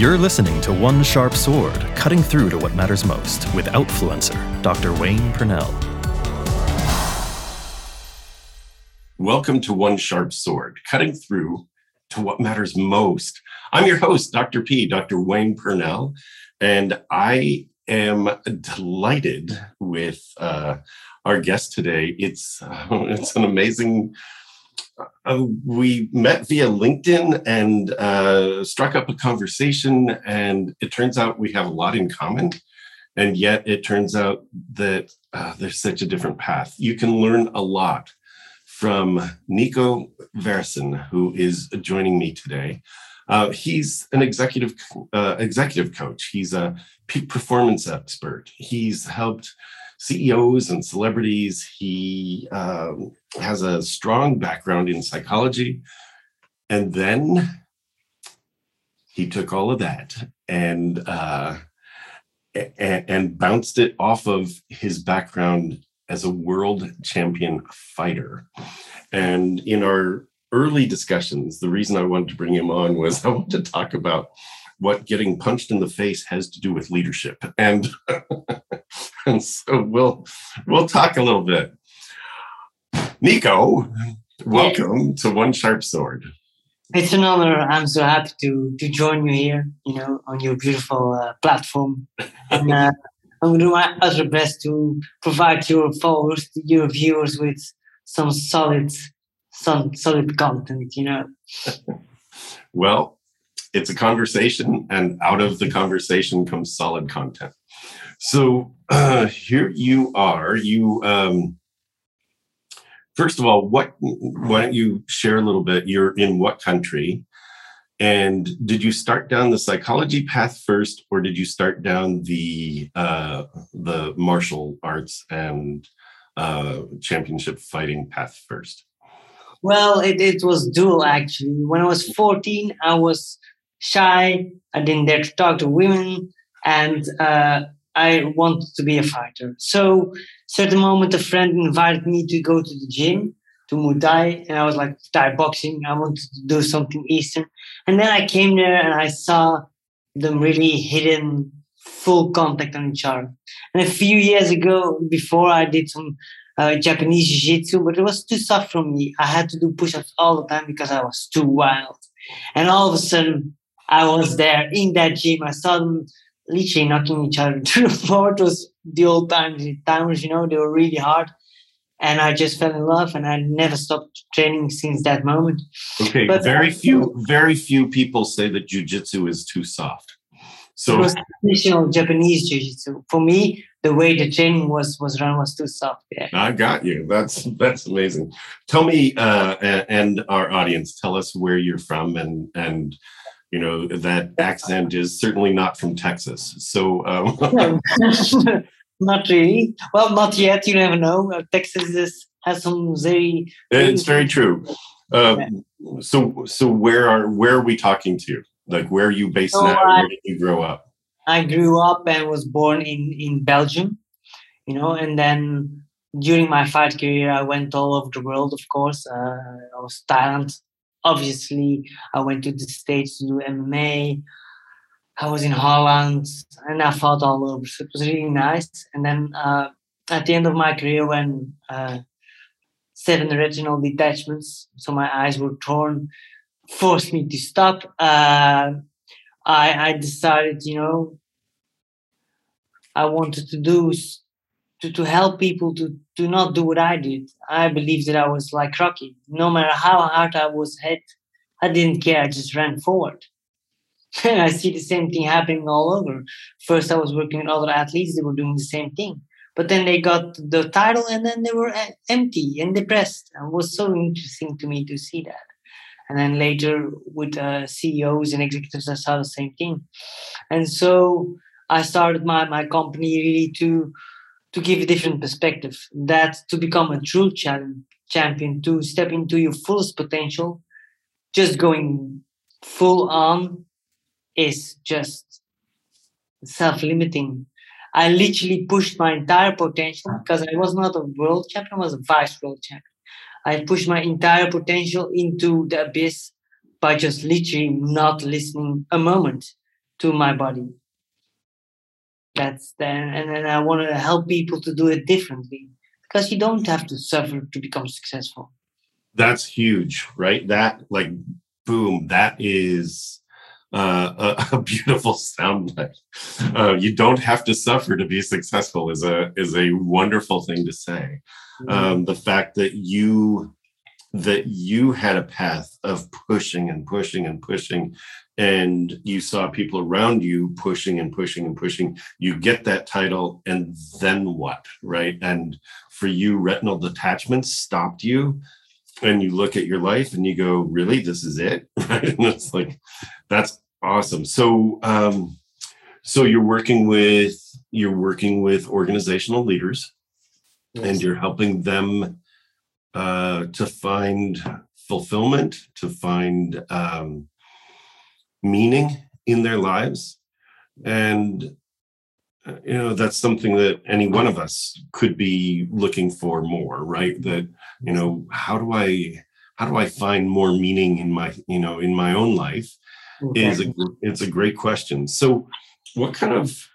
You're listening to One Sharp Sword, cutting through to what matters most with Outfluencer, Dr. Wayne Purnell. Welcome to One Sharp Sword, cutting through to what matters most. I'm your host, Dr. P, Dr. Wayne Purnell, and I am delighted with uh, our guest today. It's uh, it's an amazing. Uh, we met via LinkedIn and uh, struck up a conversation, and it turns out we have a lot in common. And yet, it turns out that uh, there's such a different path. You can learn a lot from Nico Versen, who is joining me today. Uh, he's an executive uh, executive coach. He's a peak performance expert. He's helped CEOs and celebrities. He um, has a strong background in psychology. And then he took all of that and, uh, and, and bounced it off of his background as a world champion fighter. And in our early discussions, the reason I wanted to bring him on was I wanted to talk about what getting punched in the face has to do with leadership. And, and so we'll we'll talk a little bit. Nico, welcome to One Sharp Sword. It's an honor. I'm so happy to to join you here, you know, on your beautiful uh, platform. And uh, I'm going to do my utter best to provide your followers, your viewers, with some solid, some solid content. You know. well, it's a conversation, and out of the conversation comes solid content. So uh, here you are. You um, first of all, what? Why don't you share a little bit? You're in what country? And did you start down the psychology path first, or did you start down the uh, the martial arts and uh, championship fighting path first? Well, it, it was dual actually. When I was 14, I was shy. I didn't dare to talk to women, and uh, I wanted to be a fighter. So, certain moment, a friend invited me to go to the gym to Muay Thai, and I was like, Thai boxing. I wanted to do something Eastern, and then I came there and I saw them really hitting full contact on each other. And a few years ago, before I did some uh, Japanese jiu-jitsu, but it was too soft for me. I had to do push-ups all the time because I was too wild. And all of a sudden, I was there in that gym. I saw them literally knocking each other to the floor. It was the old times, the timers, you know, they were really hard. And I just fell in love and I never stopped training since that moment. Okay, but very few, very few people say that jujitsu is too soft. So it was traditional Japanese jiu-jitsu. For me, the way the training was was run was too soft. Yeah. I got you. That's that's amazing. Tell me uh, and our audience, tell us where you're from and and you know that accent is certainly not from Texas. So um. not really. Well, not yet. You never know. Uh, Texas is, has some very. It's very true. Um, so so where are where are we talking to? Like where are you based so now? Where did you grow up? I grew up and was born in in Belgium, you know, and then during my fight career, I went all over the world. Of course, uh, I was Thailand, obviously I went to the States to do MMA. I was in Holland and I fought all over. So it was really nice. And then uh, at the end of my career, when uh, seven retinal detachments, so my eyes were torn, forced me to stop, uh, I, I decided, you know, I wanted to do to, to help people to, to not do what I did. I believe that I was like Rocky. No matter how hard I was hit, I didn't care. I just ran forward. And I see the same thing happening all over. First, I was working with other athletes, they were doing the same thing. But then they got the title and then they were empty and depressed. And it was so interesting to me to see that. And then later with uh, CEOs and executives, I saw the same thing. And so I started my, my company really to to give a different perspective. That to become a true champion, to step into your fullest potential, just going full on is just self-limiting. I literally pushed my entire potential because I was not a world champion, I was a vice world champion. I pushed my entire potential into the abyss by just literally not listening a moment to my body. That's then, and then I want to help people to do it differently because you don't have to suffer to become successful. That's huge, right? That like, boom, that is uh, a, a, beautiful sound bite. Uh, you don't have to suffer to be successful is a is a wonderful thing to say. Mm-hmm. Um, the fact that you that you had a path of pushing and pushing and pushing and you saw people around you pushing and pushing and pushing. You get that title and then what right? And for you retinal detachment stopped you and you look at your life and you go really? This is it? Right? And it's like that's awesome. So um so you're working with you're working with organizational leaders yes. and you're helping them uh, to find fulfillment, to find um, meaning in their lives. And, uh, you know, that's something that any one of us could be looking for more, right? That, you know, how do I, how do I find more meaning in my, you know, in my own life? Okay. Is a, it's a great question. So, what kind of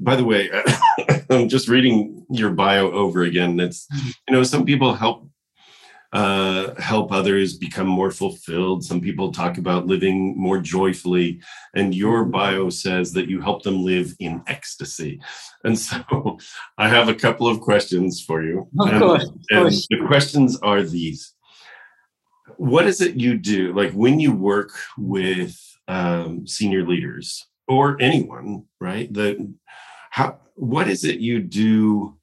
by the way, I'm just reading your bio over again. It's, mm-hmm. you know, some people help uh, help others become more fulfilled. Some people talk about living more joyfully, and your bio says that you help them live in ecstasy. And so I have a couple of questions for you. Of and, course. Of and course. the questions are these What is it you do? Like when you work with um, senior leaders or anyone, right? The how what is it you do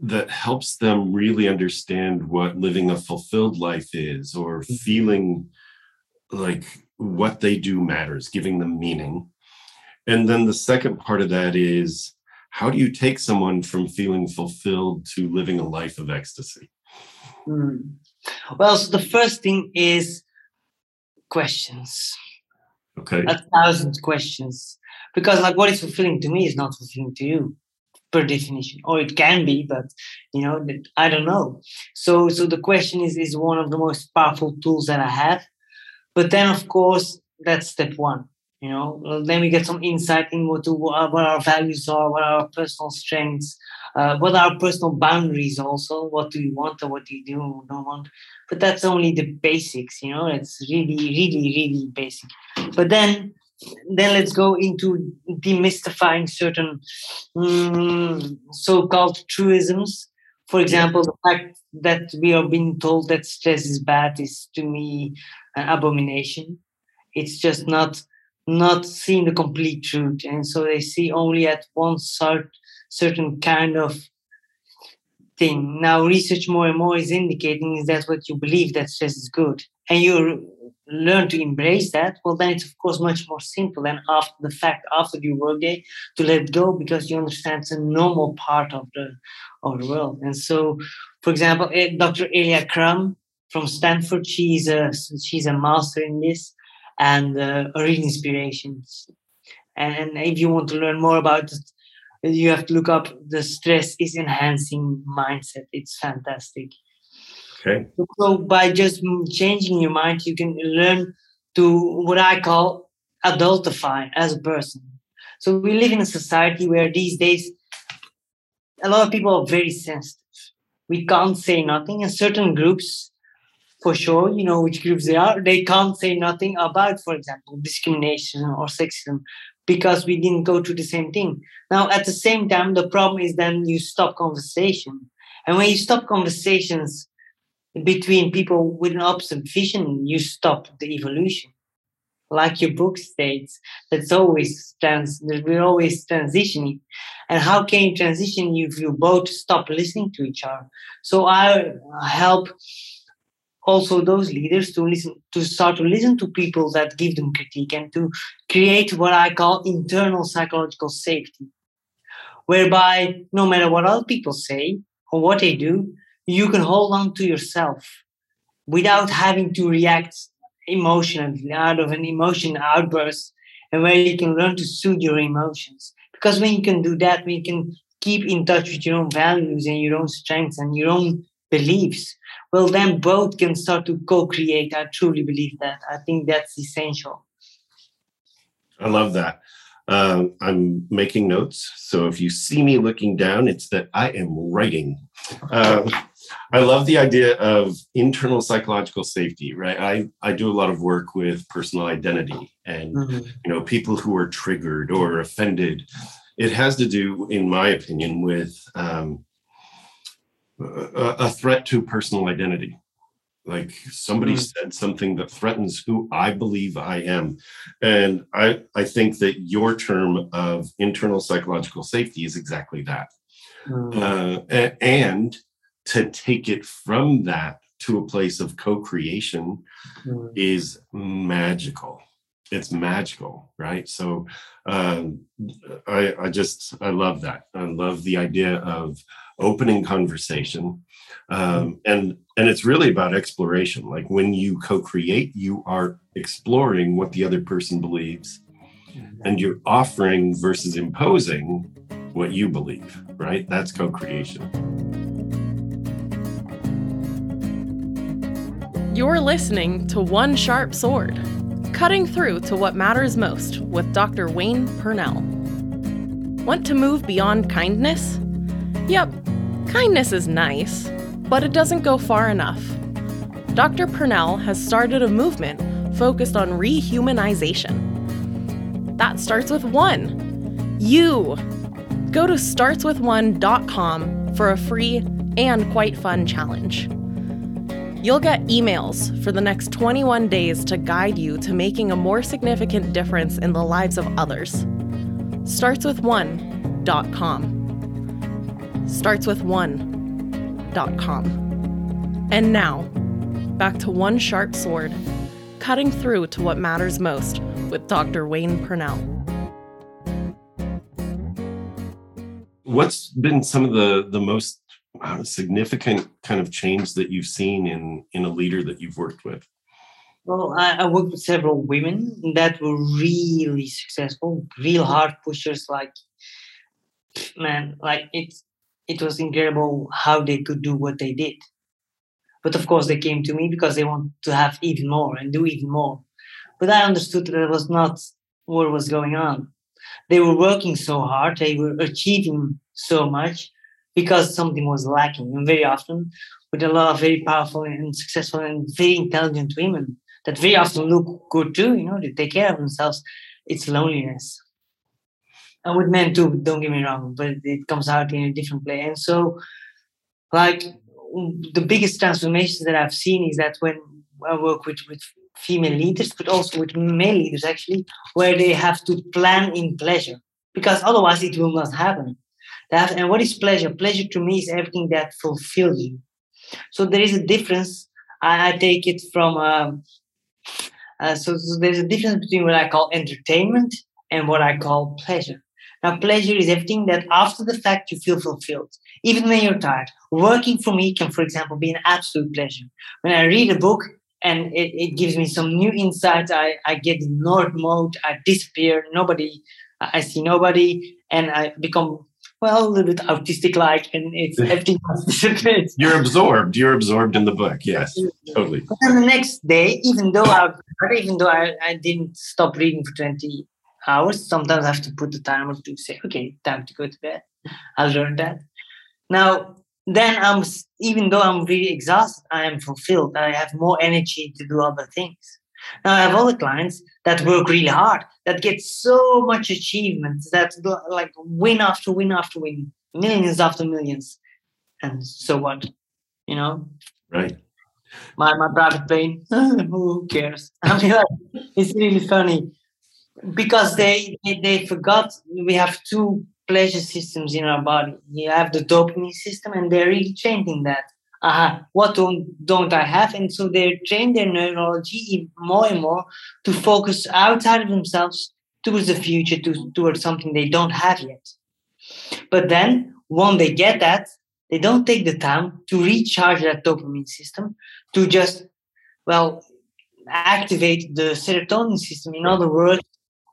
that helps them really understand what living a fulfilled life is or mm-hmm. feeling like what they do matters, giving them meaning. And then the second part of that is how do you take someone from feeling fulfilled to living a life of ecstasy? Mm. Well, so the first thing is questions. Okay. A thousand questions. Because, like, what is fulfilling to me is not fulfilling to you per definition or it can be but you know i don't know. So so the question is is one of the most powerful tools that i have. But then of course that's step one you know? Then we get some insight in what, what our values are what our personal strengths uh, what our personal boundaries also what do you want or what do you do don't want. But that's only the basics you know? It's really really really basic. But then then let's go into demystifying certain um, so-called truisms. For example, the fact that we are being told that stress is bad is to me an abomination. It's just not not seeing the complete truth, and so they see only at one sort, certain kind of thing. Now, research more and more is indicating is that what you believe that stress is good, and you learn to embrace that, well, then it's of course much more simple than after the fact, after your workday, to let go because you understand it's a normal part of the of the world. And so, for example, eh, Dr. Alia Crum from Stanford, she's a she's a master in this and uh, a real inspiration. And if you want to learn more about it, you have to look up the stress is enhancing mindset. It's fantastic. Okay. So by just changing your mind, you can learn to what I call adultify as a person. So we live in a society where these days a lot of people are very sensitive. We can't say nothing, and certain groups, for sure, you know which groups they are, they can't say nothing about, for example, discrimination or sexism because we didn't go through the same thing. Now, at the same time, the problem is then you stop conversation. And when you stop conversations, between people with an opposite vision, you stop the evolution. Like your book states, that's always trans we're always transitioning. And how can you transition if you both stop listening to each other? So I help also those leaders to listen to start to listen to people that give them critique and to create what I call internal psychological safety. Whereby no matter what other people say or what they do, you can hold on to yourself without having to react emotionally out of an emotion outburst and where you can learn to soothe your emotions because when you can do that when you can keep in touch with your own values and your own strengths and your own beliefs well then both can start to co-create i truly believe that i think that's essential I love that. Um, I'm making notes. So if you see me looking down, it's that I am writing. Um, I love the idea of internal psychological safety, right? I, I do a lot of work with personal identity and mm-hmm. you know people who are triggered or offended. It has to do, in my opinion, with um, a, a threat to personal identity like somebody mm. said something that threatens who i believe i am and i i think that your term of internal psychological safety is exactly that mm. uh, and to take it from that to a place of co-creation mm. is magical. It's magical right? So um, i i just i love that. I love the idea of opening conversation um, and and it's really about exploration. Like when you co-create you are exploring what the other person believes and you're offering versus imposing what you believe right? That's co-creation you're listening to one sharp sword cutting through to what matters most with dr wayne purnell want to move beyond kindness yep kindness is nice but it doesn't go far enough. Dr. Purnell has started a movement focused on rehumanization. That starts with one. You. Go to startswithone.com for a free and quite fun challenge. You'll get emails for the next 21 days to guide you to making a more significant difference in the lives of others. Startswithone.com. Startswithone.com and now, back to One Sharp Sword, cutting through to what matters most with Dr. Wayne Purnell. What's been some of the, the most uh, significant kind of change that you've seen in, in a leader that you've worked with? Well, I, I, worked with several women that were really successful, real hard pushers. Like, man, like it's it was incredible how they could do what they did. But of course, they came to me because they want to have even more and do even more. But I understood that that was not what was going on. They were working so hard, they were achieving so much because something was lacking. And very often, with a lot of very powerful and successful and very intelligent women that very often look good too, you know, they take care of themselves, it's loneliness. And with men too don't get me wrong but it comes out in a different way. And so like the biggest transformations that i've seen is that when i work with with female leaders but also with male leaders actually where they have to plan in pleasure because otherwise it will not happen that, and what is pleasure? Pleasure to me is everything that fulfills you so there is a difference. I, I take it from um, uh, so, so there's a difference between what i call entertainment and what i call pleasure. Now, pleasure is everything that after the fact you feel fulfilled, even when you're tired. Working for me can, for example, be an absolute pleasure. When I read a book and it, it gives me some new insights, I, I get in Lord mode, I disappear, nobody, I see nobody, and I become well, a little bit autistic like, and it's everything. You're absorbed. You're absorbed in the book. Yes, totally. But then the next day, even though I, even though I, I didn't stop reading for 20 hours. Sometimes I have to put the timer to say, okay, time to go to bed. I'll learn that. Now, then I'm even though I'm really exhausted, I am fulfilled. I have more energy to do other things. Now I have other clients that work really hard, that get so much achievement, that like win after win after win, millions after millions. And so what? You know? Right. My my private plane, who cares? I mean like, it's really funny because they, they, they forgot we have two pleasure systems in our body. You have the dopamine system, and they're really changing that. Uh, what don't don't I have? And so they train their neurology more and more to focus outside of themselves towards the future, to, towards something they don't have yet. But then, when they get that, they don't take the time to recharge that dopamine system, to just, well, activate the serotonin system. In other words,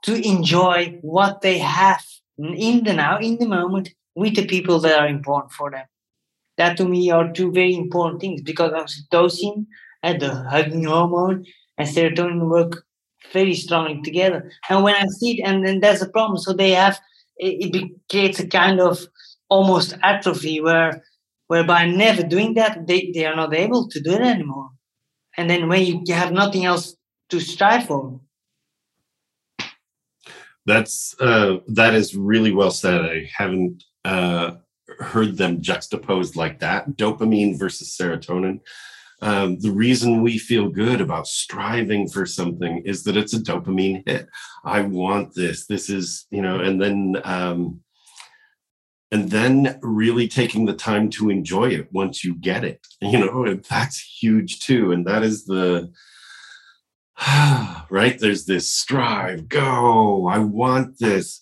to enjoy what they have in the now, in the moment, with the people that are important for them. That to me are two very important things because oxytocin and the hugging hormone and serotonin work very strongly together. And when I see it, and then there's a problem. So they have it, it creates a kind of almost atrophy where whereby never doing that they, they are not able to do it anymore. And then when you have nothing else to strive for. That's uh, that is really well said. I haven't uh, heard them juxtaposed like that. Dopamine versus serotonin. Um, the reason we feel good about striving for something is that it's a dopamine hit. I want this. This is you know, and then um, and then really taking the time to enjoy it once you get it. You know, that's huge too. And that is the right? There's this strive, go, I want this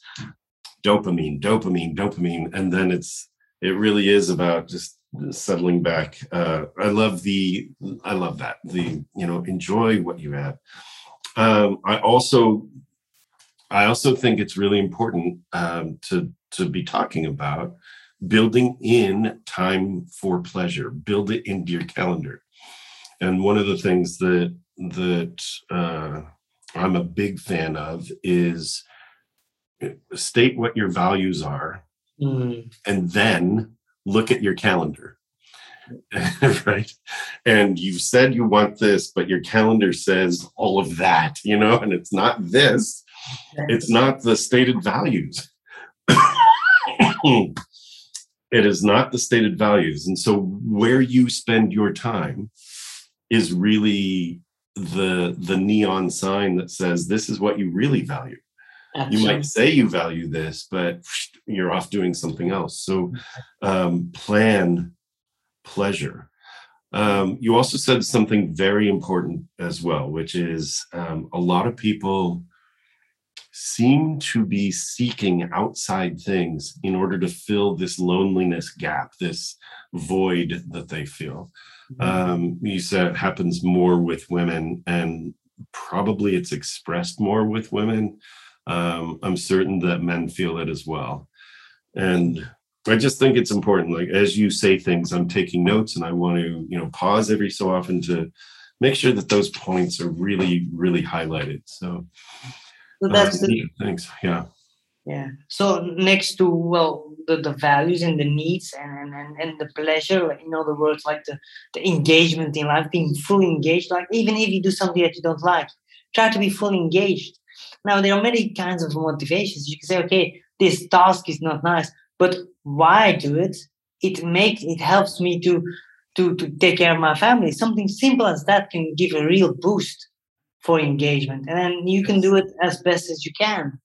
dopamine, dopamine, dopamine. And then it's, it really is about just settling back. Uh, I love the, I love that. The, you know, enjoy what you have. Um, I also, I also think it's really important um, to to be talking about building in time for pleasure. Build it into your calendar. And one of the things that that uh, I'm a big fan of is uh, state what your values are mm. and then look at your calendar. Right? And you've said you want this but your calendar says all of that you know and it's not this. It's not the stated values. It is not the stated values. And so where you spend your time is really the the neon sign that says this is what you really value Absolutely. you might say you value this but you're off doing something else so um, plan pleasure um, you also said something very important as well which is um, a lot of people seem to be seeking outside things in order to fill this loneliness gap this void that they feel um, you said it happens more with women, and probably it's expressed more with women. Um, I'm certain that men feel it as well. And I just think it's important. Like as you say things, I'm taking notes, and I want to, you know, pause every so often to make sure that those points are really, really highlighted. So, so that's uh, the, thanks. Yeah. Yeah. So next to well, the, the values and the needs and, and, and the pleasure, in other words, like the, the engagement in life, being fully engaged. Like even if you do something that you don't like, try to be fully engaged. Now there are many kinds of motivations. You can say, okay, this task is not nice, but why I do it? It makes it helps me to to to take care of my family. Something simple as that can give a real boost for engagement, and then you can do it as best as you can.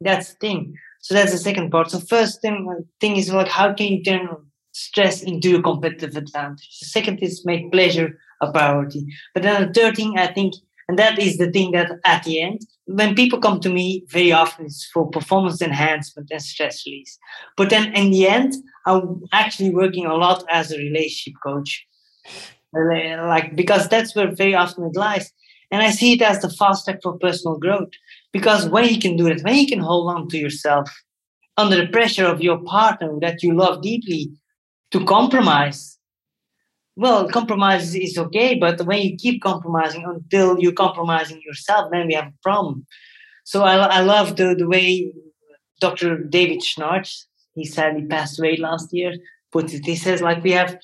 That's the thing. So that's the second part. So first thing, uh, thing is like how can you turn stress into a competitive advantage? The second is make pleasure a priority. But then the third thing, I think, and that is the thing that at the end, when people come to me, very often it's for performance enhancement and stress release. But then in the end, I'm actually working a lot as a relationship coach. Uh, like because that's where very often it lies. And I see it as the fast track for personal growth. Because when you can do it, when you can hold on to yourself under the pressure of your partner that you love deeply to compromise, well, compromise is okay, but when you keep compromising until you're compromising yourself, then we have a problem. So I, I love the, the way Dr. David Schnarch, he sadly passed away last year, puts it. He says, like, we have,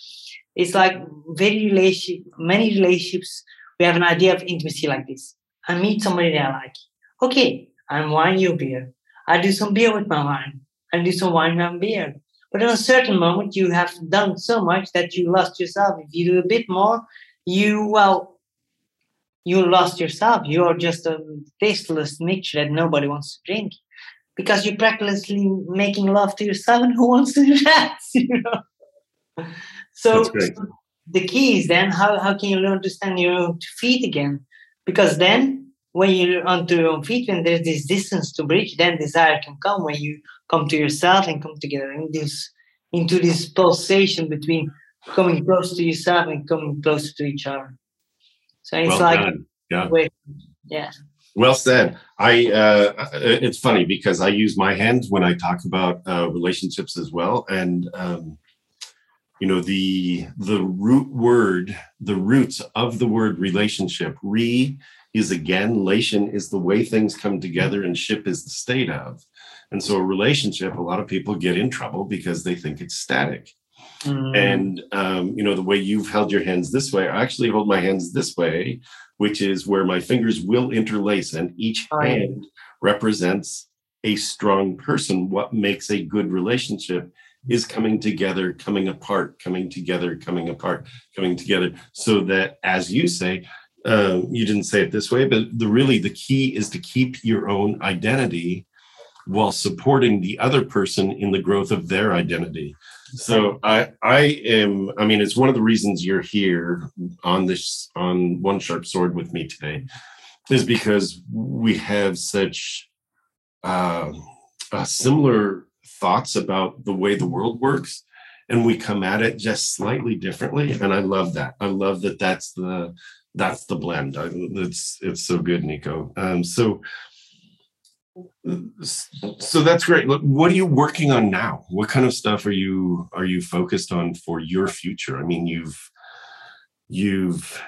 it's like very relationship, many relationships, we have an idea of intimacy like this. I meet somebody that I like okay, I'm wine you beer. I do some beer with my wine. I do some wine and beer. But in a certain moment, you have done so much that you lost yourself. If you do a bit more, you, well, you lost yourself. You are just a tasteless mixture that nobody wants to drink because you're practically making love to yourself and who wants to do that, you know? So, so the key is then how, how can you learn to stand your own feet again? Because then when you're onto your own feet, when there's this distance to bridge, then desire can come when you come to yourself and come together in this into this pulsation between coming close to yourself and coming closer to each other. So it's well like done. yeah. yeah. Well said. I uh, it's funny because I use my hands when I talk about uh, relationships as well, and um, you know the the root word, the roots of the word relationship. Re is again, lation is the way things come together and ship is the state of. And so a relationship, a lot of people get in trouble because they think it's static. Mm. And um, you know, the way you've held your hands this way, I actually hold my hands this way, which is where my fingers will interlace, and each hand represents a strong person. What makes a good relationship is coming together, coming apart, coming together, coming apart, coming together, so that, as you say, uh, you didn't say it this way, but the really the key is to keep your own identity while supporting the other person in the growth of their identity. So I I am I mean it's one of the reasons you're here on this on one sharp sword with me today is because we have such uh, uh, similar thoughts about the way the world works and we come at it just slightly differently and I love that. I love that that's the that's the blend. It's it's so good, Nico. Um, so so that's great. What are you working on now? What kind of stuff are you are you focused on for your future? I mean, you've you've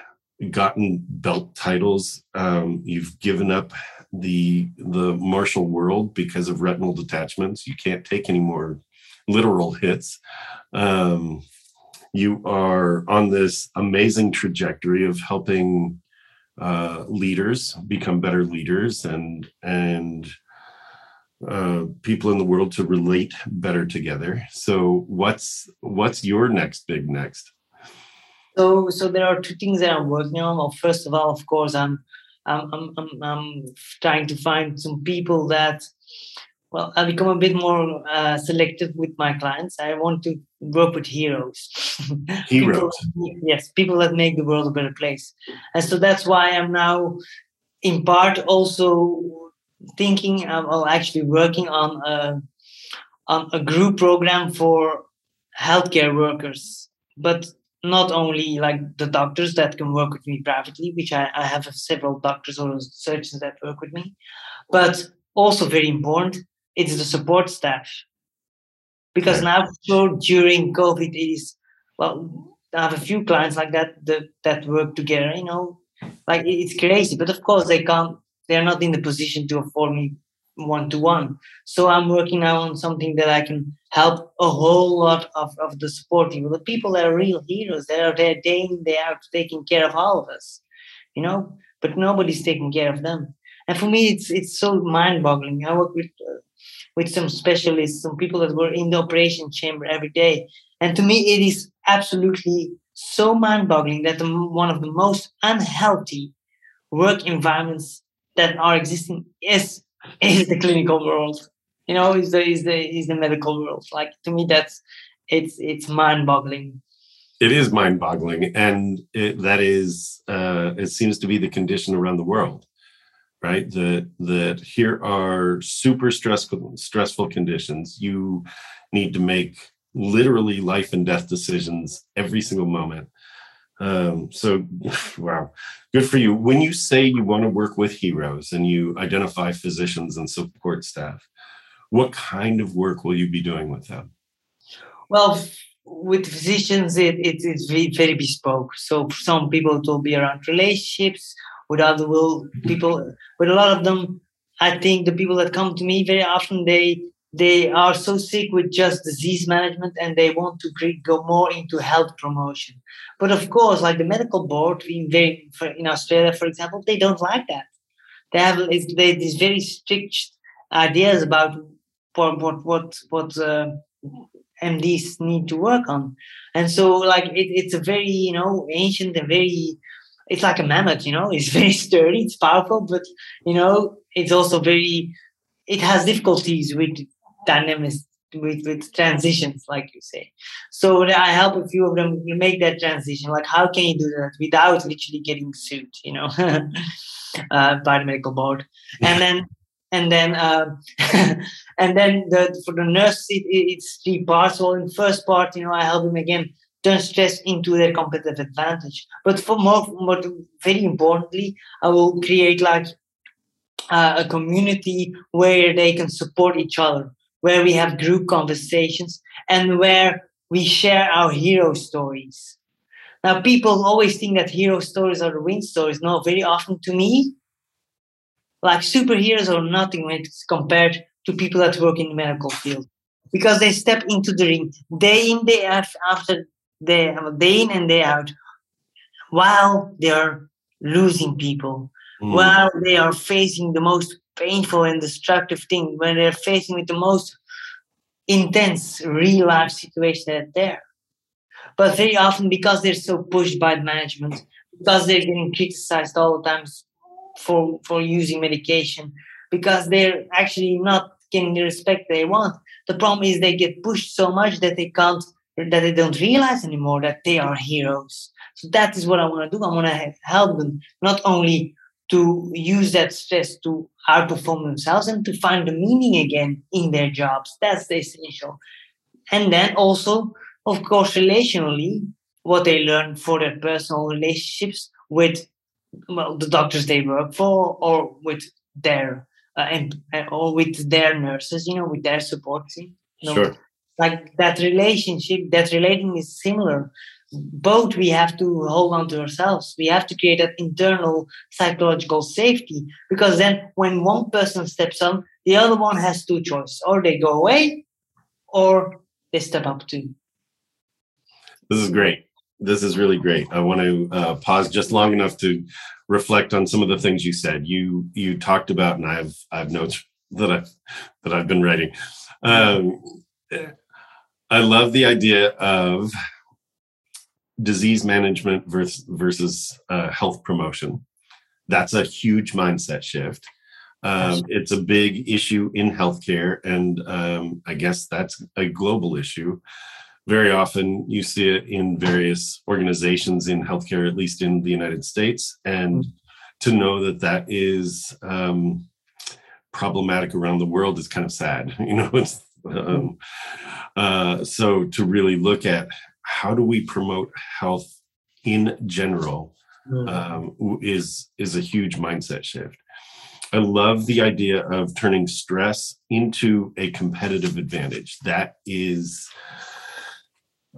gotten belt titles. Um, you've given up the the martial world because of retinal detachments. You can't take any more literal hits. Um, you are on this amazing trajectory of helping uh, leaders become better leaders and and uh, people in the world to relate better together. So what's what's your next big next? So so there are two things that I'm working on. Well, first of all, of course, I'm I'm I'm, I'm, I'm trying to find some people that well, I become a bit more uh, selective with my clients. I want to work with heroes. Heroes. people, yes, people that make the world a better place. And so that's why I'm now, in part, also thinking, um, well, actually working on a, on a group program for healthcare workers, but not only like the doctors that can work with me privately, which I, I have several doctors or surgeons that work with me, but also very important, it's the support staff. Because now, during COVID, it is, well, I have a few clients like that that, that work together, you know, like it's crazy. But of course, they can't they're not in the position to afford me one to one. So I'm working now on something that I can help a whole lot of, of the support people, the people that are real heroes, they are there day in, day out taking care of all of us, you know, but nobody's taking care of them. And for me, it's it's so mind boggling. I work with uh, with some specialists, some people that were in the operation chamber every day. And to me, it is absolutely so mind boggling that the, one of the most unhealthy work environments that are existing is is the clinical world. You know, is the is the is the medical world. Like to me, that's it's it's mind boggling. It is mind boggling, and it, that is uh, it seems to be the condition around the world, right? That that here are super stressful stressful conditions. You need to make literally life and death decisions every single moment um, so, wow, good for you. When you say you want to work with heroes and you identify physicians and support staff, what kind of work will you be doing with them? Well, with physicians, it, it, it's very, very bespoke. So, some people it will be around relationships. With other will people, with a lot of them, I think the people that come to me very often they they are so sick with just disease management and they want to go more into health promotion. But of course, like the medical board in, very, in Australia, for example, they don't like that. They have they, these very strict ideas about what what what, what uh, MDs need to work on, and so like it, it's a very you know ancient and very it's like a mammoth, you know, it's very sturdy, it's powerful, but you know, it's also very it has difficulties with dynamics with, with transitions, like you say. So I help a few of them make that transition. Like, how can you do that without literally getting sued, you know, uh, by the medical board? And then, and then, uh, and then the, for the nurse, it, it's three parts. Well, in first part, you know, I help them again turn stress into their competitive advantage. But for more, more very importantly, I will create like uh, a community where they can support each other where we have group conversations, and where we share our hero stories. Now, people always think that hero stories are the win stories. No, very often to me, like superheroes are nothing when it's compared to people that work in the medical field because they step into the ring day in day after day day in and day out while they are losing people mm. while they are facing the most painful and destructive thing when they're facing with the most intense real life situation that there but very often because they're so pushed by the management because they're getting criticized all the time for for using medication because they're actually not getting the respect they want the problem is they get pushed so much that they can't that they don't realize anymore that they are heroes so that is what i want to do i want to help them not only to use that stress to outperform themselves and to find the meaning again in their jobs. That's the essential. And then also, of course, relationally, what they learn for their personal relationships with well, the doctors they work for or with their uh, and or with their nurses, you know, with their support team. You know, sure. Like that relationship, that relating is similar. Both we have to hold on to ourselves. We have to create that internal psychological safety because then when one person steps on the other one has two choices. Or they go away or they step up too. This is great. This is really great. I want to uh, pause just long enough to reflect on some of the things you said. You you talked about and i have i have notes that i that i've been writing. Um, i love the idea of disease management versus, versus uh, health promotion. That's a huge mindset shift. Um, it's a big issue in healthcare, and um, I guess that's a global issue. Very often, you see it in various organizations in healthcare, at least in the United States, and to know that that is um, problematic around the world is kind of sad. You know, it's um, uh, so to really look at how do we promote health in general mm. um, is is a huge mindset shift i love the idea of turning stress into a competitive advantage that is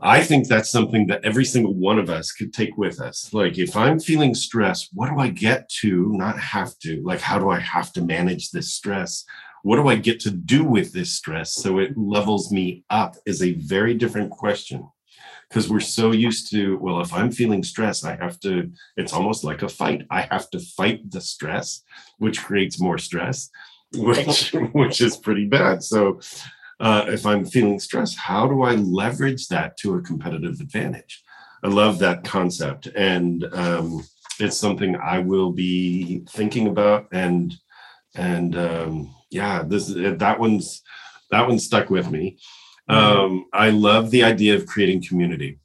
I think that's something that every single one of us could take with us. Like, if I'm feeling stress, what do I get to not have to? Like, how do I have to manage this stress? What do I get to do with this stress so it levels me up? Is a very different question. Because we're so used to well if i'm feeling stress i have to it's almost like a fight. I have to fight the stress which creates more stress which which is pretty bad. So uh, if i'm feeling stress how do i leverage that to a competitive advantage? I love that concept and um, it's something i will be thinking about and and um, yeah this that one's that one stuck with me Mm-hmm. Um, I love the idea of creating community.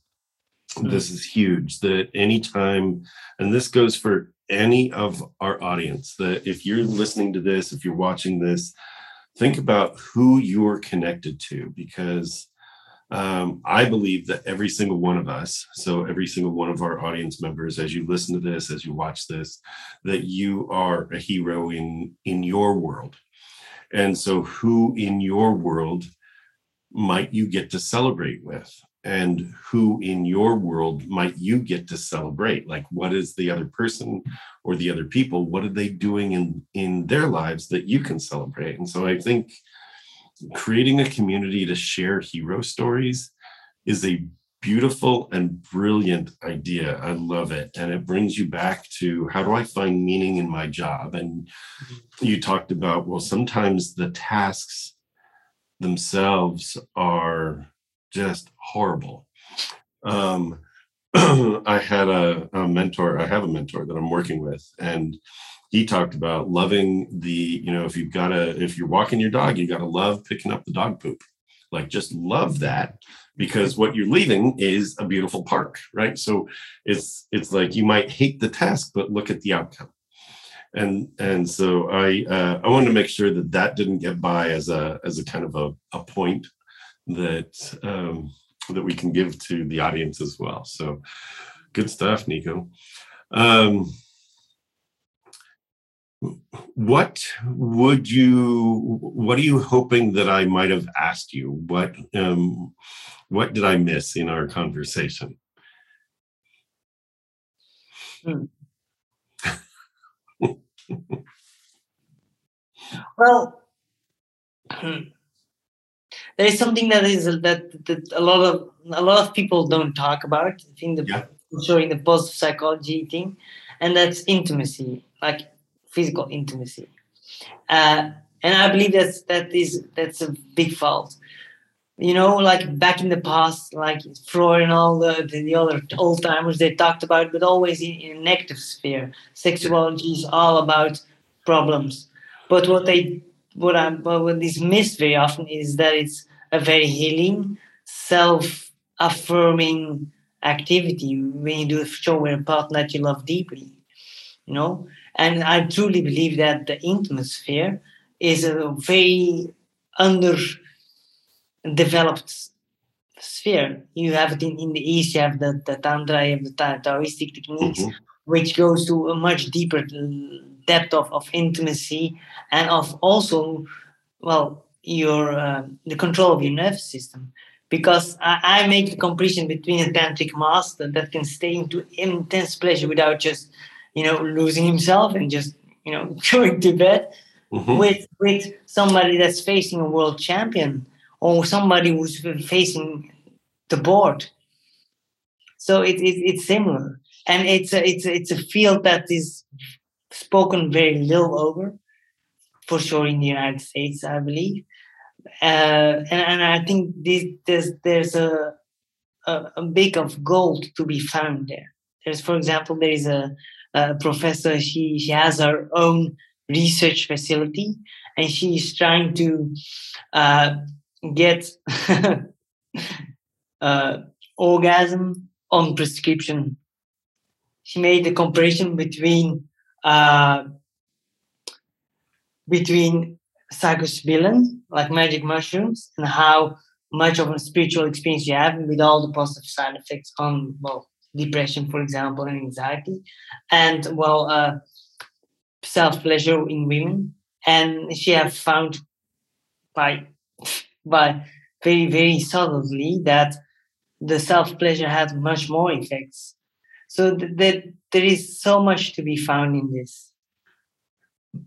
Mm-hmm. This is huge. That anytime, and this goes for any of our audience, that if you're listening to this, if you're watching this, think about who you're connected to because um, I believe that every single one of us, so every single one of our audience members, as you listen to this, as you watch this, that you are a hero in in your world. And so, who in your world might you get to celebrate with? And who in your world might you get to celebrate? Like, what is the other person or the other people? What are they doing in, in their lives that you can celebrate? And so I think creating a community to share hero stories is a beautiful and brilliant idea. I love it. And it brings you back to how do I find meaning in my job? And mm-hmm. you talked about, well, sometimes the tasks themselves are just horrible. Um, I had a, a, mentor, I have a mentor that I'm working with, and he talked about loving the, you know, if you've got to, if you're walking your dog, you got to love picking up the dog poop. Like just love that because what you're leaving is a beautiful park, right? So it's it's like you might hate the task, but look at the outcome and and so I uh, I wanted to make sure that that didn't get by as a as a kind of a, a point that um, that we can give to the audience as well. So good stuff, Nico. Um, what would you what are you hoping that I might have asked you? What um, what did I miss in our conversation? Hmm. Well, there is something that is that, that a lot of a lot of people don't talk about. I think the Yeah. showing the positive psychology thing, and that's intimacy, like physical intimacy. Uh, and I believe that's that is that's a big fault. You know, like back in the past, like Freud and all the, the, the other old timers, they talked about, but always in, in negative sphere. Sexuality is all about problems. But what they what but what is missed very often is that it's a very healing, self-affirming activity when you do a show with a partner that you love deeply. You know? And I truly believe that the intimate sphere is a very underdeveloped sphere. You have it in, in the East, you have the, the Tantra, you have the Ta- Taoistic techniques, Mhm. which goes to a much deeper depth of, of intimacy and of also, well, your uh, the control of your nervous system. Because I, I make the comparison between a tantric master that can stay into intense pleasure without just, you know, losing himself and just, you know, going to bed, Mhm. with with somebody that's facing a world champion or somebody who's facing the board. So it, it it's similar, and it's a, it's a, it's a field that is spoken very little over, for sure in the United States, I believe, uh, and and I think this there's there's a, a a big of gold to be found there. There's, for example, there is a, professor. She she has her own research facility and she is trying to uh, get uh, orgasm on prescription. She made a comparison between uh, between psilocybin, like magic mushrooms, and how much of a spiritual experience you have with all the positive side effects on well depression, for example, and anxiety, and well. Uh, self pleasure in women, and she has found by by very very subtly that the self pleasure has much more effects. So th- that there is so much to be found in this.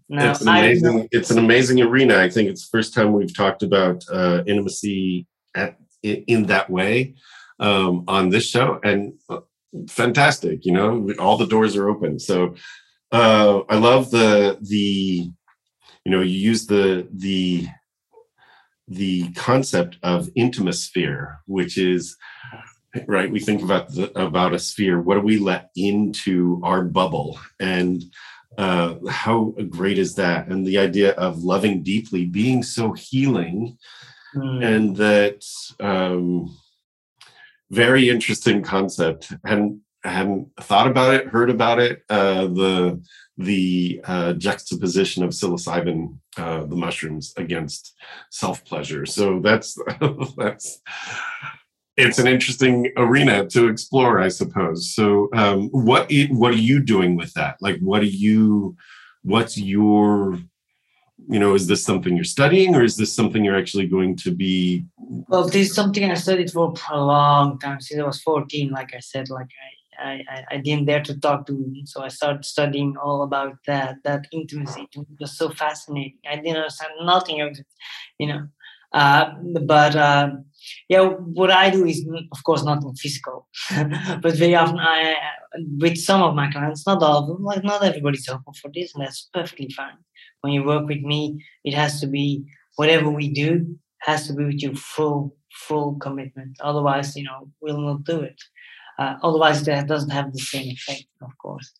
Now, it's an amazing it's an amazing arena i think it's the first time we've talked about uh, intimacy at, in, in that way um, on this show and uh, fantastic you know all the doors are open so uh, i love the the you know you use the the the concept of intimasphere which is right we think about the, about a sphere what do we let into our bubble and uh, how great is that? And the idea of loving deeply being so healing, Mm. and that um, very interesting concept. hadn't hadn't thought about it, heard about it. Uh, the the uh, juxtaposition of psilocybin, uh, the mushrooms, against self pleasure. So that's that's it's an interesting arena to explore, I suppose. So, um, what what are you doing with that? Like, what are you? What's your? You know, is this something you're studying, or is this something you're actually going to be? Well, this is something I studied for a long time since I was 14. Like I said, like I, I, I didn't dare to talk to women, so I started studying all about that. That intimacy It was so fascinating. I didn't understand nothing of it, you know. Uh, but uh, yeah, what I do is, of course, nothing physical. but very often, I, with some of my clients, not all of them, like not everybody's open for this, and that's perfectly fine. When you work with me, it has to be whatever we do has to be with your full full commitment otherwise you know we'll not do it uh, otherwise that doesn't have the same effect of course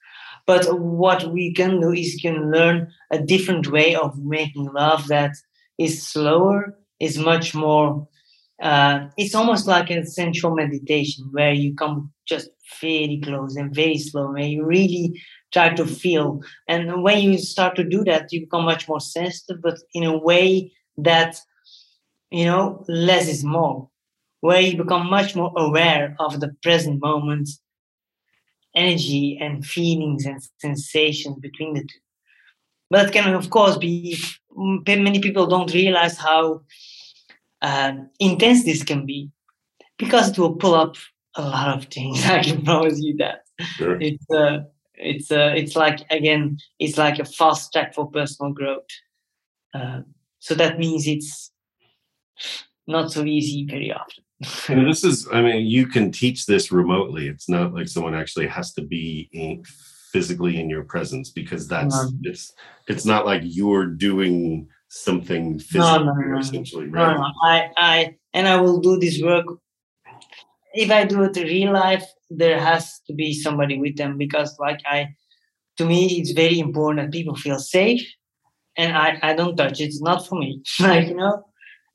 but what we can do is can learn a different way of making love that is slower is much more uh, it's almost like a sensual meditation where you come just very close and very slow where you really try to feel and when you start to do that you become much more sensitive but in a way that you know, less is more, where you become much more aware of the present moment, energy and feelings and sensations between the two. But it can, of course, be many people don't realize how uh, intense this can be because it will pull up a lot of things. I can promise you that. Sure. It's uh, it's uh, it's like again, it's like a fast track for personal growth. Uh, so that means it's not so easy very often. and this is, I mean, you can teach this remotely. It's not like someone actually has to be in, physically in your presence because that's Um, it's it's not like you're doing something physical no, no, essentially, no, right? no, I, I, and I will do this work. If I do it in real life, there has to be somebody with them because, like, I, to me, it's very important that people feel safe, and I, I don't touch it. It's not for me, like you know.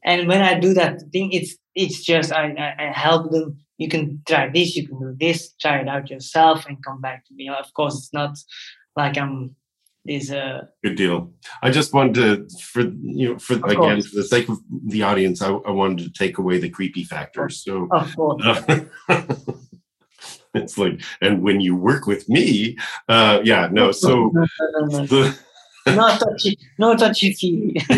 And when I do that thing, it's it's just I, I, I help them. You can try this, you can do this, try it out yourself, and come back to me. Of course, it's not like I'm this uh Good deal. I just wanted to, for you know, for again, course. for the sake of the audience, I, I wanted to take away the creepy factors. So of course. it's like, and when you work with me, uh, yeah, no. So no, no, no, the, no touchy, no touchy feely.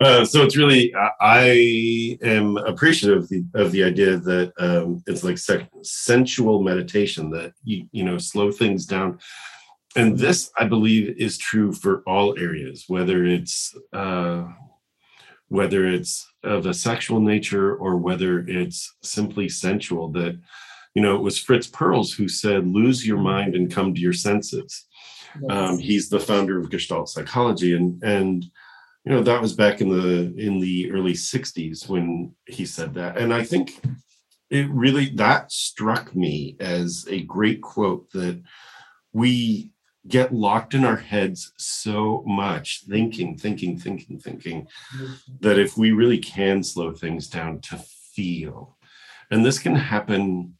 uh, so it's really, I, I am appreciative of the, of the idea that um, it's like sensual meditation that you you know slow things down. And this, I believe, is true for all areas, whether it's uh, whether it's of a sexual nature or whether it's simply sensual. That you know, it was Fritz Perls who said, "Lose your mind and come to your senses." Um, he's the founder of Gestalt psychology, and and you know that was back in the in the early '60s when he said that, and I think it really that struck me as a great quote that we get locked in our heads so much thinking thinking thinking thinking mm-hmm. that if we really can slow things down to feel and this can happen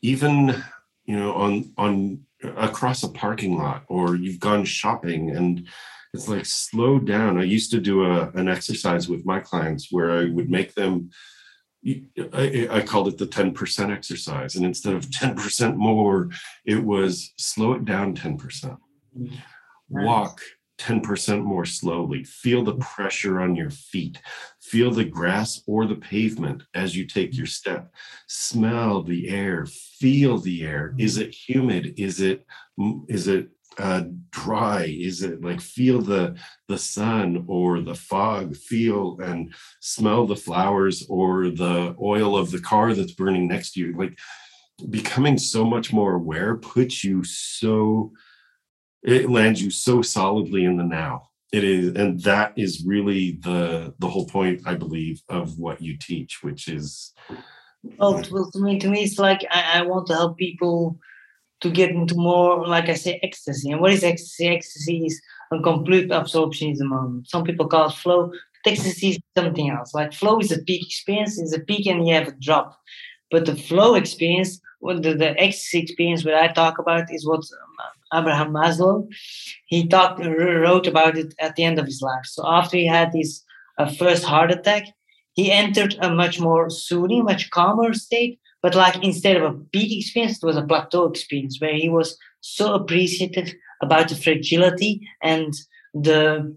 even you know on on across a parking lot or you've gone shopping and it's like slow down. I used to do a, an exercise with my clients where i would make them I, I called it the 10% exercise and instead of 10% more it was slow it down 10% Nice. Mm-hmm. walk 10% more slowly. Feel the pressure on your feet. Feel the grass or the pavement as you take your step. Smell the air. Feel the air. Is mm-hmm. it humid? Is it is it uh, dry? Is it like feel the the sun or the fog? Feel and smell the flowers or the oil of the car that's burning next to you. Like becoming so much more aware puts you so it lands you so solidly in the now it is and that is really the the whole point i believe of what you teach which is Well, to me, to me, it's like I, I want to help people to get into more, like I say, ecstasy. And what is ecstasy? Ecstasy is a complete absorption moment. Some people call it flow. But ecstasy is something else. Like flow is a peak experience. It's a peak and you have a drop. But the flow experience, what the, the ecstasy experience, what I talk about is what um, Abraham Maslow, he talked, wrote about it at the end of his life. So after he had his uh, first heart attack, he entered a much more soothing, much calmer state. But like instead of a peak experience, it was a plateau experience where he was so appreciative about the fragility and the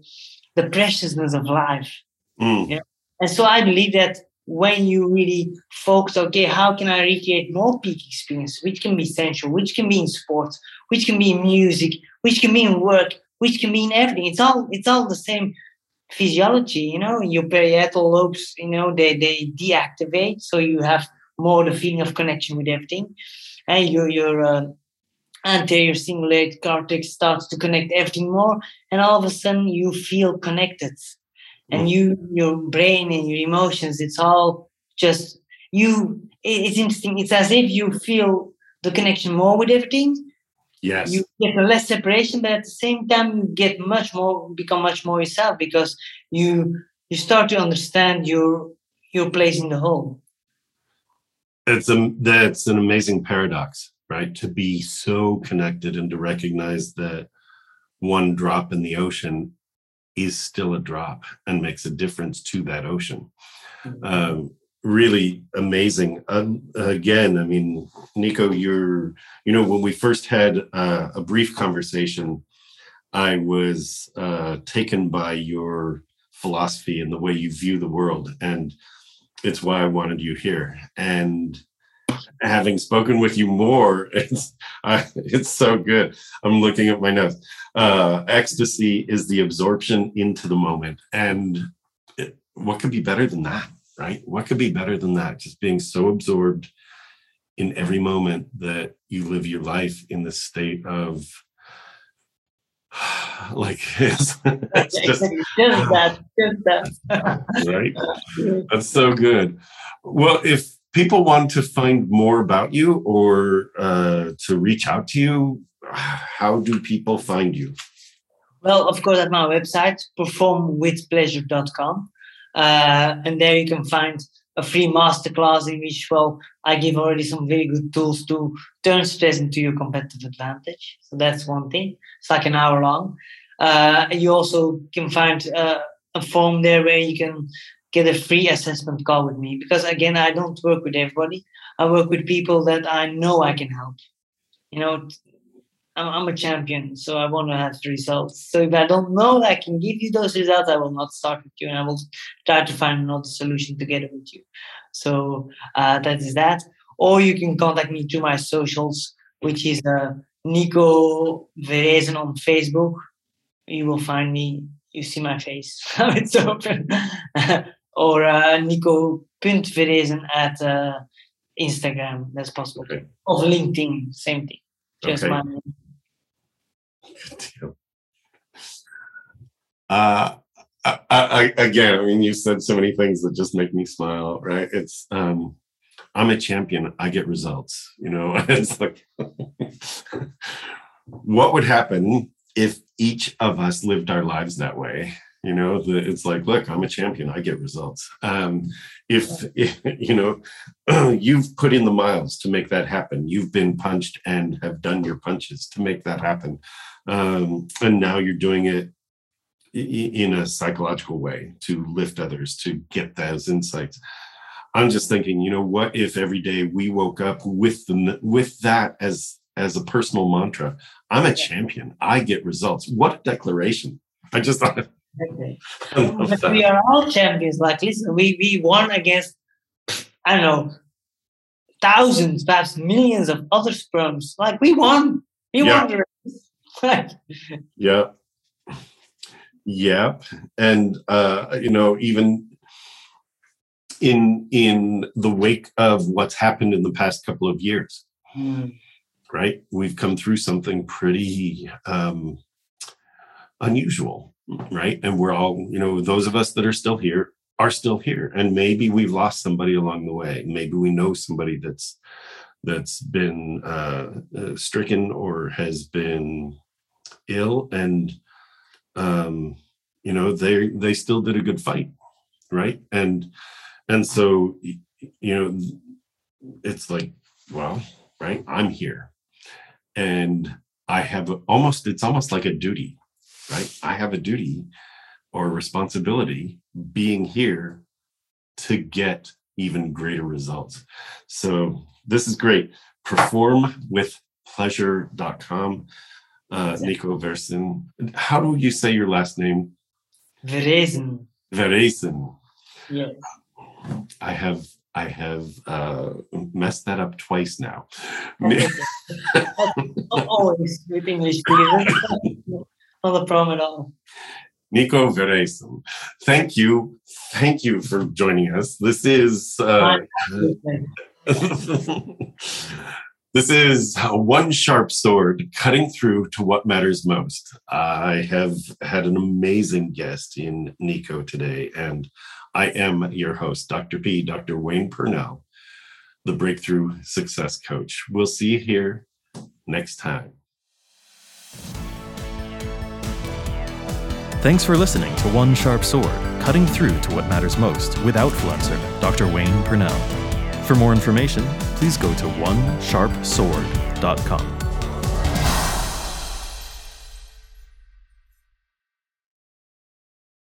the preciousness of life. mm, And so I believe that when you really focus, okay, how can I recreate more peak experience, which can be sensual, which can be in sports, which can be in music, which can be in work, which can be in everything. It's all it's all the same physiology, you know, your parietal lobes, you know, they, they deactivate. So you have more the feeling of connection with everything. And your your uh, anterior cingulate cortex starts to connect everything more. And all of a sudden you feel connected. And Mm. you, your brain and your emotions, it's all just you. It's interesting. It's as if you feel the connection more with everything yes you get less separation, but at the same time you get much more, become much more yourself because you you start to understand your your place in the whole. It's a that's an amazing paradox right to be so connected and to recognize that one drop in the ocean is still a drop and makes a difference to that ocean um, really amazing. Um, again, I mean, Nico, you're, you know, when we first had uh, a brief conversation, I was uh, taken by your philosophy and the way you view the world. And it's why I wanted you here. And having spoken with you more, it's I, it's so good. I'm looking at my notes. Uh, ecstasy is the absorption into the moment, and it, what could be better than that, right? What could be better than that? Just being so absorbed in every moment that you live your life in the state of like his. it's just, just that, just that. right that's so good well if people want to find more about you or uh, to reach out to you how do people find you well of course at my website performwithpleasure.com uh, and there you can find a free masterclass in which well I give already some very good tools to turn stress into your competitive advantage. So that's one thing. It's like an hour long. Uh, you also can find uh, a form there where you can get a free assessment call with me because again I don't work with everybody. I work with people that I know I can help. You know, I'm, I'm, a champion, so I want to have the results. So if I don't know I can give you those results, I will not start with you, and I will try to find another solution together with you. So uh, that is that. Or you can contact me through my socials, which is uh, Nico Verezen on Facebook. You will find me. You see my face. it's open. or uh, Nico.Verezen at uh, Instagram. That's possible. Okay. Of LinkedIn, same thing. Just okay. my. Uh, I, I, again, I mean, you said so many things that just make me smile, right? It's, um, I'm a champion. I get results. You know, it's like, what would happen if each of us lived our lives that way? You know, the, it's like, look, I'm a champion. I get results. Um, if, if you know, you've put in the miles to make that happen. You've been punched and have done your punches to make that happen um, and now you're doing it in a psychological way to lift others to get those insights. I'm just thinking you know what if every day we woke up with the with that as as a personal mantra? I'm a champion. I get results. What a declaration. I just thought okay. we are all champions. Like listen we we won against i don't know thousands perhaps millions of other sperms like we won. We yeah. won yeah. Yep. And uh, you know, even in in the wake of what's happened in the past couple of years. Mm. Right? We've come through something pretty um unusual, right? And we're all, you know, those of us that are still here are still here. And maybe we've lost somebody along the way. Maybe we know somebody that's that's been uh, uh, stricken or has been ill and um you know they they still did a good fight right? And and so you know it's like well right i'm here. And i have almost it's almost like a duty right? I have a duty or responsibility being here to get even greater results. So this is great. Perform uh, Nico Versen. How do you say your last name? Verezen. Verezen. Yes. I have I have uh, messed that up twice now. Always with English. Not a problem at all. Nico Veresen, thank you, thank you for joining us. This is uh, This is one sharp sword cutting through to what matters most. I have had an amazing guest in Nico today, and I am your host, Dr. P, Dr. Wayne Pernell, the Breakthrough Success Coach. We'll see you here next time. Thanks for listening to One Sharp Sword, cutting through to what matters most with Outfluencer, Dr. Wayne Pernell. For more information, please go to onesharpsword.com.